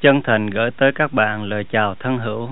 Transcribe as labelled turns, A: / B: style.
A: chân thành gửi tới các bạn lời chào thân hữu.